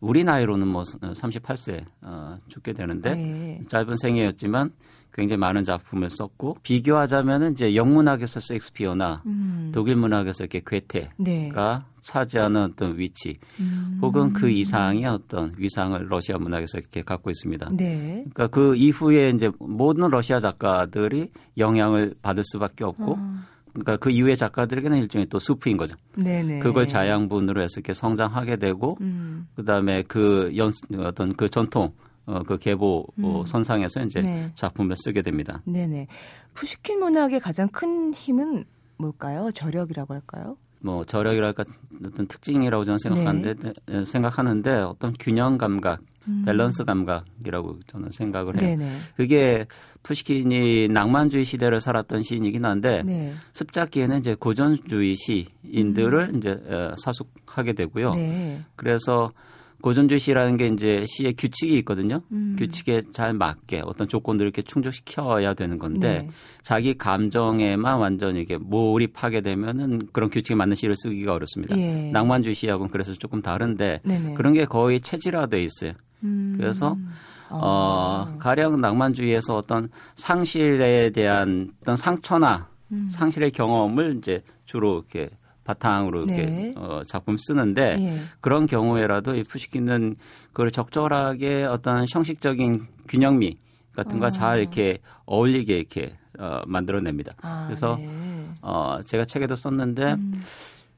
우리 나이로는 뭐 38세 어, 죽게 되는데 네. 짧은 생애였지만 굉장히 많은 작품을 썼고 비교하자면은 이제 영문학에서 섹스피어나 음. 독일 문학에서 이렇게 괴테가 네. 차지하는 어떤 위치 음. 혹은 그 이상의 어떤 위상을 러시아 문학에서 이렇게 갖고 있습니다. 네. 그러니까 그 이후에 이제 모든 러시아 작가들이 영향을 받을 수밖에 없고 어. 그러니까 그 이후의 작가들에게는 일종의 또 수프인 거죠. 네네. 그걸 자양분으로 해서 이렇게 성장하게 되고 음. 그다음에 그 연, 어떤 그 전통 어, 그 계보 어, 음. 선상에서 이제 네. 작품을 쓰게 됩니다. 네네. 푸시킨 문학의 가장 큰 힘은 뭘까요? 저력이라고 할까요? 뭐 저력이랄까 어떤 특징이라고 저는 생각하는데 네. 네 생각하는데 어떤 균형 감각, 음. 밸런스 감각이라고 저는 생각을 해요. 네네. 그게 푸시킨이 낭만주의 시대를 살았던 시인이긴 한데 네. 습작기에는 이제 고전주의 시인들을 음. 이제 어, 사숙하게 되고요. 네. 그래서 고전주시라는 게 이제 시의 규칙이 있거든요. 음. 규칙에 잘 맞게 어떤 조건들을 이렇게 충족시켜야 되는 건데 네. 자기 감정에만 완전히 이렇게 몰입하게 되면은 그런 규칙에 맞는 시를 쓰기가 어렵습니다. 예. 낭만주의 시하고는 그래서 조금 다른데 네네. 그런 게 거의 체질화돼 있어요. 음. 그래서 어, 어, 가령 낭만주의에서 어떤 상실에 대한 어떤 상처나 음. 상실의 경험을 이제 주로 이렇게 바탕으로 이렇게 네. 어, 작품 쓰는데 네. 그런 경우에라도 이 푸시킨은 그걸 적절하게 어떤 형식적인 균형미 같은 거잘 어. 이렇게 어울리게 이렇게 어, 만들어냅니다. 아, 그래서 네. 어, 제가 책에도 썼는데 음.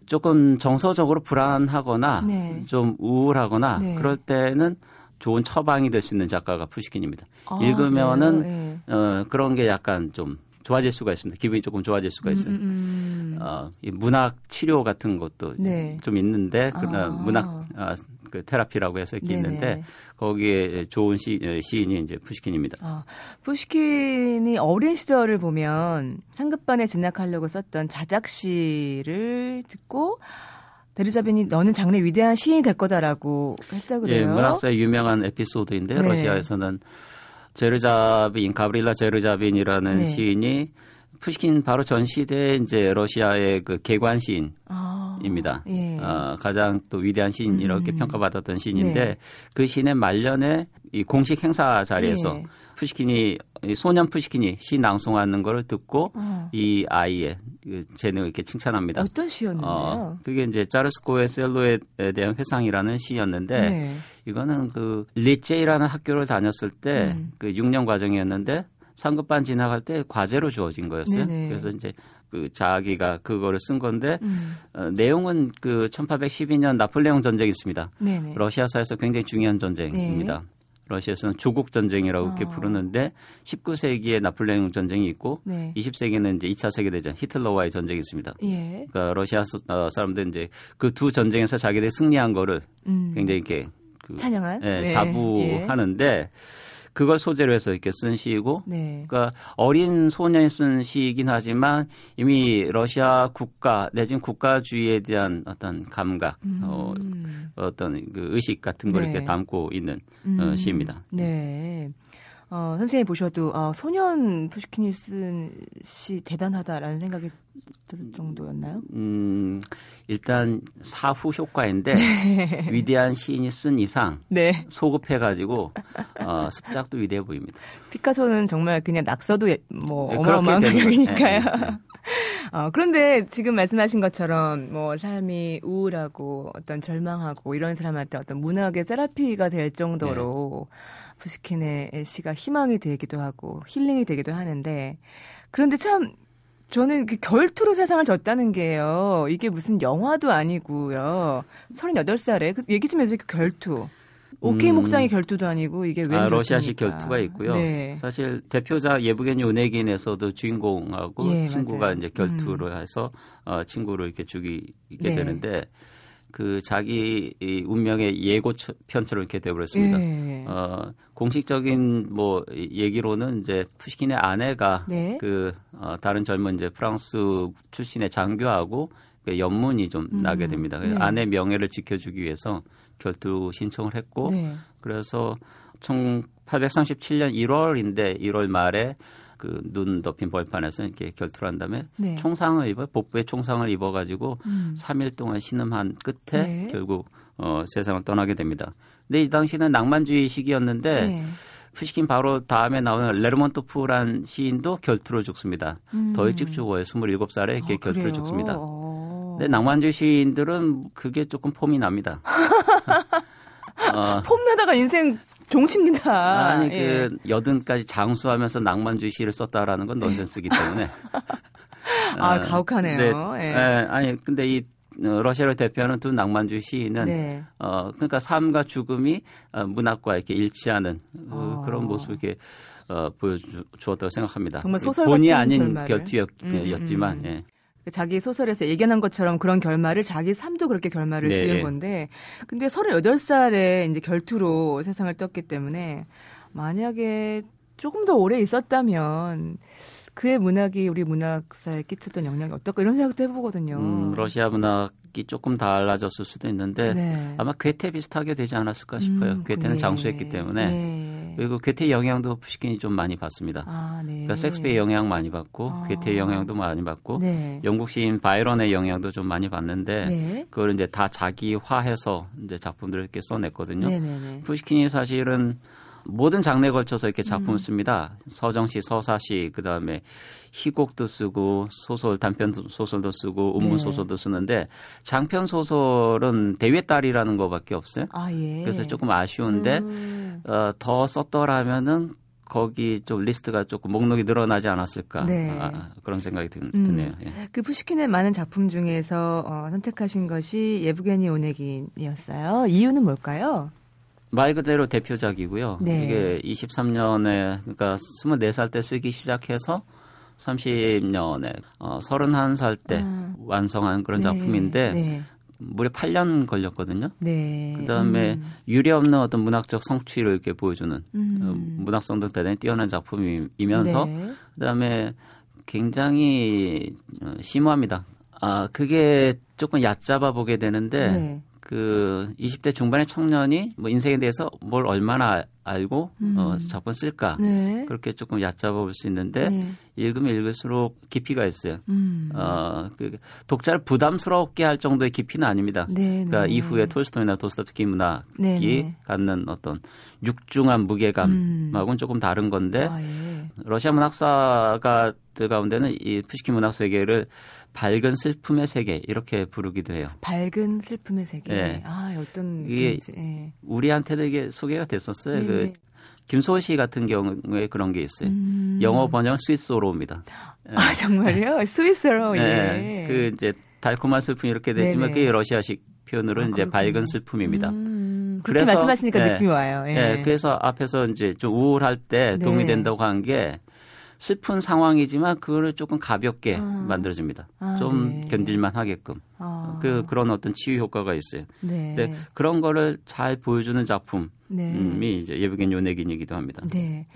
조금 정서적으로 불안하거나 네. 좀 우울하거나 네. 그럴 때는 좋은 처방이 될 수 있는 작가가 푸시킨입니다. 아, 읽으면은 어, 그런 게 약간 좀 좋아질 수가 있습니다. 기분이 조금 좋아질 수가 있어요. 음, 음. 음. 어, 이 문학 치료 같은 것도 네. 좀 있는데 그 아. 문학 아, 그 테라피라고 해서 이렇게 네네. 있는데 거기에 좋은 시, 어, 시인이 이제 푸시킨입니다. 아, 푸시킨이 어린 시절을 보면 상급반에 진학하려고 썼던 자작시를 듣고 데르자빈이 너는 장래 위대한 시인이 될 거다라고 했다 그래요. 예, 문학사의 유명한 에피소드인데 네. 러시아에서는 제르자빈 가브릴라 제르자빈이라는 네. 시인이 푸시킨 바로 전 시대 이제 러시아의 그 개관 시인 입니다. 아, 예. 어, 가장 또 위대한 시인 이렇게 음. 평가받았던 시인인데 네. 그 시인의 말년에 이 공식 행사 자리에서 예. 푸시킨이 소년 푸시킨이 시 낭송하는 거를 듣고 어. 이 아이의 그 재능을 이렇게 칭찬합니다. 어떤 시였는데요? 어, 그게 이제 짜르스코의 셀로에 대한 회상이라는 시였는데 네. 이거는 그 리체이라는 학교를 다녔을 때그 음. 6년 그 과정이었는데 상급반 진학할 때 과제로 주어진 거였어요. 네네. 그래서 이제 그 자기가 그거를 쓴 건데 음. 어, 내용은 그 1812년 나폴레옹 전쟁이 있습니다. 네네. 러시아사에서 굉장히 중요한 전쟁입니다. 네. 러시아에서는 조국 전쟁이라고 이렇게 어. 부르는데 19세기에 나폴레옹 전쟁이 있고 네. 20세기는 이제 2차 세계 대전 히틀러와의 전쟁이 있습니다. 예. 그러니까 러시아 어, 사람들 이제 그 두 전쟁에서 자기들이 승리한 거를 음. 굉장히 이렇게 그, 찬양한 예, 네. 자부하는데 예. 그걸 소재로 해서 이렇게 쓴 시이고, 네. 그러니까 어린 소년이 쓴 시이긴 하지만 이미 러시아 국가 내지는 국가주의에 대한 어떤 감각, 음. 어, 어떤 그 의식 같은 걸 네. 이렇게 담고 있는 어, 음. 어, 시입니다. 네. 어, 선생님 보셔도 어, 소년 쓴시 대단하다라는 생각이 들 정도였나요? 음, 일단 사후 효과인데 네. 위대한 시인이 쓴 이상 네. 소급해가지고 어, 습작도 위대해 보입니다. 피카소는 정말 그냥 낙서도 예, 뭐 네, 어마어마한 가격이니까요. 네, 네. 어, 그런데 지금 말씀하신 것처럼 뭐 삶이 우울하고 어떤 절망하고 이런 사람한테 어떤 문학의 세라피가 될 정도로 네. 푸시킨의 시가 희망이 되기도 하고 힐링이 되기도 하는데 그런데 참 저는 그 결투로 세상을 졌다는 게요. 이게 무슨 영화도 아니고요. 38살에 그 얘기 좀 해주세요. 그 결투. 오케이 음. 목장의 결투도 아니고 이게 왜 아, 러시아식 결투가 있고요. 네. 사실 대표자 예브게니 오네긴에서도 주인공하고 예, 친구가 맞아요. 이제 결투를 음. 해서 어, 친구를 이렇게 죽이게 네. 되는데 그 자기 이 운명의 예고 편처럼 이렇게 되어버렸습니다. 예. 어, 공식적인 뭐 얘기로는 이제 푸시킨의 아내가 네. 그 어, 다른 젊은 이제 프랑스 출신의 장교하고 그 연문이 좀 음. 나게 됩니다. 네. 아내 명예를 지켜주기 위해서 결투 신청을 했고 네. 그래서 1837년 1월인데 1월 말에 그 눈 덮인 벌판에서 이렇게 결투를 한 다음에 네. 총상을 입어 복부에 총상을 입어 가지고 음. 3일 동안 신음한 끝에 네. 결국 어 세상을 떠나게 됩니다. 근데 이 당시는 낭만주의 시기였는데 네. 푸시킨 바로 다음에 나오는 레르몬토프란 시인도 결투로 죽습니다. 음. 더 일찍 죽어요. 27살에 이렇게 어, 결투를 죽습니다. 어. 근데 낭만주의 시인들은 그게 조금 폼이 납니다. 어. 폼나다가 인생 종칩니다. 아니 그 예. 그 여든까지 장수하면서 낭만주의 시를 썼다라는 건 넌센스기 때문에. 아 가혹하네요. 네, 예. 네, 아니 근데 이 어, 러시아를 대표하는 두 낭만주의 시인은 네. 어 그러니까 삶과 죽음이 어, 문학과 이렇게 일치하는 어. 그런 모습을 이렇게 어, 보여주었다고 생각합니다. 정말 소설 본의 아닌 결투였지만 음, 음. 예. 그 자기 소설에서 예견한 것처럼 그런 결말을 자기 삶도 그렇게 결말을 네. 지은 건데 근데 38살에 이제 결투로 세상을 떴기 때문에 만약에 조금 더 오래 있었다면 그의 문학이 우리 문학사에 끼쳤던 영향이 어떨까 이런 생각도 해보거든요. 음, 러시아 문학 이 조금 달라졌을 수도 있는데 네. 아마 괴테 비슷하게 되지 않았을까 싶어요. 음, 괴테는 네. 장수했기 때문에 네. 그리고 괴테 영향도 푸시킨이 좀 많이 받습니다. 아, 네. 그러니까 섹스피의 영향 많이 받고 아. 괴테의 영향도 많이 받고 네. 영국 시인 바이런의 영향도 좀 많이 받는데 네. 그걸 이제 다 자기화해서 이제 작품들을 이렇게 써냈거든요. 푸시킨이 사실은 모든 장르에 걸쳐서 이렇게 작품을 음. 씁니다. 서정시, 서사시, 그 다음에 희곡도 쓰고 소설, 단편 소설도 쓰고 운문 네. 소설도 쓰는데 장편 소설은 대위의 딸이라는 거밖에 없어요. 아, 예. 그래서 조금 아쉬운데 음. 어, 더 썼더라면은 거기 좀 리스트가 조금 목록이 늘어나지 않았을까 네. 아, 그런 생각이 드, 음. 네요 예. 그 푸시킨의 많은 작품 중에서 어, 선택하신 것이 예브게니 오네긴이었어요. 이유는 뭘까요? 말 그대로 대표작이고요. 네. 이게 23년에 그러니까 24살 때 쓰기 시작해서 30년에 어 31살 때 음. 완성한 그런 네. 작품인데 네. 무려 8년 걸렸거든요. 네. 그다음에 음. 유례 없는 어떤 문학적 성취를 이렇게 보여주는 음. 어, 문학성도 대단히 뛰어난 작품이면서 네. 그다음에 굉장히 어, 심오합니다. 아 그게 조금 얕잡아 보게 되는데 네. 그 20대 중반의 청년이 뭐 인생에 대해서 뭘 얼마나 알고 음. 어, 작품 쓸까 네. 그렇게 조금 얕잡아 볼 수 있는데 네. 읽으면 읽을수록 깊이가 있어요. 음. 어, 그 독자를 부담스럽게 할 정도의 깊이는 아닙니다. 네, 그러니까 네. 이후에 톨스토이나 도스토프스키 문학이 네, 네. 갖는 어떤 육중한 무게감하고는 음. 조금 다른 건데 아, 예. 러시아 문학사가 가운데는 이 푸시키 문학 세계를 밝은 슬픔의 세계 이렇게 부르기도 해요. 밝은 슬픔의 세계. 네. 아 어떤 이게 네. 우리한테도 이게 소개가 됐었어요. 네. 그 김소원 씨 같은 경우에 그런 게 있어요. 음. 영어 번역은 스위스로입니다. 아 정말요? 스위스로. 예. 네. 그 이제 달콤한 슬픔 이렇게 되지만 네네. 그게 러시아식 표현으로 아, 이제 밝은 슬픔입니다. 음, 그래서 말씀하시니까 네, 느낌이 와요. 예. 네, 그래서 앞에서 이제 좀 우울할 때 도움이 네. 된다고 한 게 슬픈 상황이지만 그거를 조금 가볍게 아. 만들어줍니다. 아, 좀 네. 견딜만 하게끔. 아. 그, 그런 어떤 치유 효과가 있어요. 네. 근데 그런 거를 잘 보여주는 작품이 네. 이제 예브겐 요네긴이기도 합니다. 네.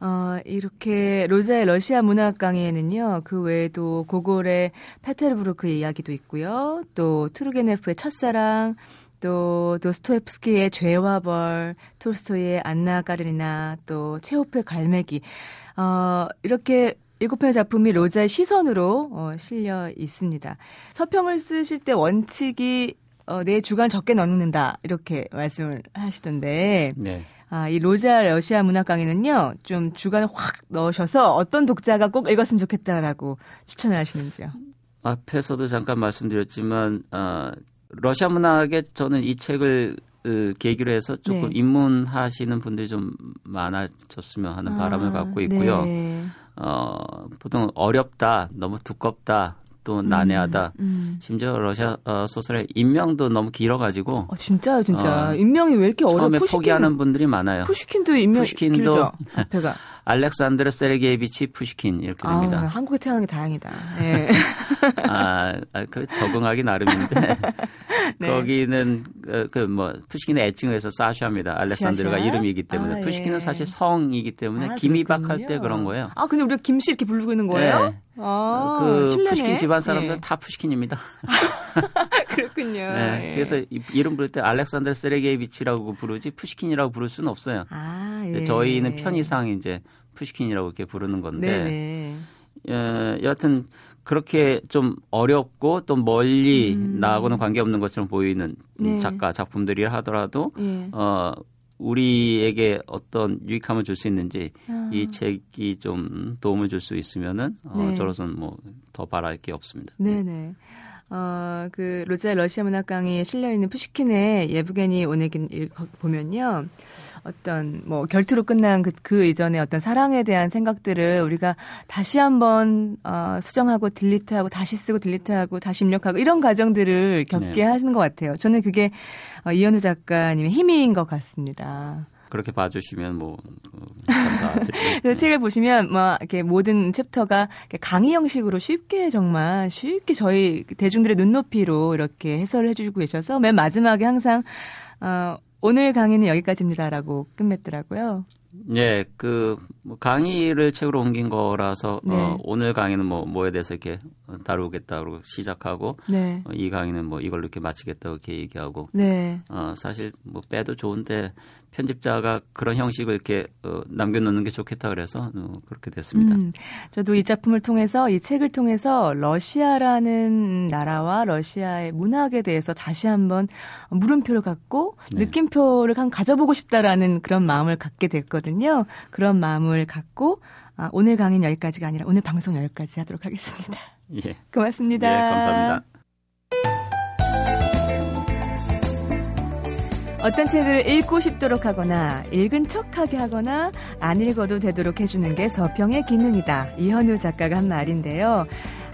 어, 이렇게 로자의 러시아 문학 강의에는요, 그 외에도 고골의 페테르부르크 이야기도 있고요, 또 트루게네프의 첫사랑, 또 도스토옙스키의 죄와 벌, 톨스토이의 안나 까르니나, 또 체호프의 갈매기. 어, 이렇게 일곱 편의 작품이 로자의 시선으로 어, 실려 있습니다. 서평을 쓰실 때 원칙이 어, 내 주간 적게 넣는다 이렇게 말씀을 하시던데 네. 아, 이 로자 러시아 문학 강의는요 좀 주간을 확 넣으셔서 어떤 독자가 꼭 읽었으면 좋겠다라고 추천을 하시는지요? 앞에서도 잠깐 말씀드렸지만 어, 러시아 문학에 저는 이 책을 그 계기로 해서 조금 네. 입문하시는 분들이 좀 많아졌으면 하는 아, 바람을 갖고 있고요. 네. 어, 보통 어렵다, 너무 두껍다, 또 음, 난해하다. 음, 음. 심지어 러시아 어, 소설의 인명도 너무 길어가지고. 어, 진짜 진짜 어, 인명이 왜 이렇게 어려? 처음에 푸시킨, 포기하는 분들이 많아요. 푸시킨도 인명 푸시킨도 길죠. 앞에가. 알렉산드르 세르게이비치 푸시킨 이렇게 됩니다. 아, 한국에 태어난 게 다행이다. 네. 아, 아, 그 적응하기 나름인데 네. 거기는 그뭐 푸시킨의 애칭을 해서 사샤입니다. 알렉산드르가 이름이기 때문에 아, 푸시킨은 예. 사실 성이기 때문에 아, 김이박할 때 그런 거예요. 아, 근데 우리가 김씨 이렇게 부르고 있는 거예요? 네. 아, 그 실례네. 푸시킨 집안 사람들은 네. 다 푸시킨입니다. 그렇군요. 네, 예. 그래서 이름 부를 때 알렉산더 세르게예비치라고 부르지 푸시킨이라고 부를 수는 없어요. 아, 예. 저희는 편의상 이제 푸시킨이라고 이렇게 부르는 건데. 네네. 예, 여하튼 그렇게 좀 어렵고 또 멀리 음. 나하고는 관계없는 것처럼 보이는 네. 작가 작품들이 하더라도 예. 어 우리에게 어떤 유익함을 줄 수 있는지 아. 이 책이 좀 도움을 줄 수 있으면은 어, 네. 저로서는 뭐 더 바랄 게 없습니다. 네네. 어, 그 로제 러시아 문학 강의에 실려 있는 푸시킨의 예브게니 오네긴 보면요. 어떤 뭐 결투로 끝난 그, 그 이전에 어떤 사랑에 대한 생각들을 우리가 다시 한번 어, 수정하고 딜리트하고 다시 쓰고 딜리트하고 다시 입력하고 이런 과정들을 겪게 네. 하시는 것 같아요. 저는 그게 어, 이현우 작가님의 힘인 것 같습니다. 그렇게 봐주시면 뭐 어, 감사드립니다. 그 책을 보시면 뭐 이렇게 모든 챕터가 강의 형식으로 쉽게 정말 쉽게 저희 대중들의 눈높이로 이렇게 해설을 해주고 계셔서 맨 마지막에 항상 어, 오늘 강의는 여기까지입니다라고 끝맺더라고요. 네, 그뭐 강의를 책으로 옮긴 거라서 어, 네. 어, 오늘 강의는 뭐 뭐에 대해서 이렇게 다루겠다고 시작하고 네. 어, 이 강의는 뭐 이걸로 이렇게 마치겠다고 이렇게 얘기하고 네. 어, 사실 뭐 빼도 좋은데 편집자가 그런 형식을 이렇게 어, 남겨놓는 게 좋겠다 그래서 어, 그렇게 됐습니다. 음, 저도 이 작품을 통해서 이 책을 통해서 러시아라는 나라와 러시아의 문학에 대해서 다시 한번 물음표를 갖고 네. 느낌표를 한 가져보고 싶다라는 그런 마음을 갖게 됐거든요. 그런 마음을 갖고 아, 오늘 강의는 여기까지가 아니라 오늘 방송 여기까지 하도록 하겠습니다. 예. 고맙습니다. 예, 감사합니다. 어떤 책을 읽고 싶도록 하거나 읽은 척하게 하거나 안 읽어도 되도록 해주는 게 서평의 기능이다. 이현우 작가가 한 말인데요.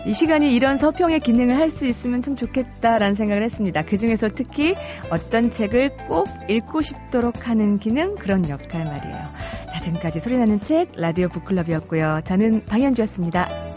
이 시간이 이런 서평의 기능을 할 수 있으면 참 좋겠다라는 생각을 했습니다. 그 중에서 특히 어떤 책을 꼭 읽고 싶도록 하는 기능 그런 역할 말이에요. 자, 지금까지 소리나는 책 라디오 북클럽이었고요. 저는 방현주였습니다.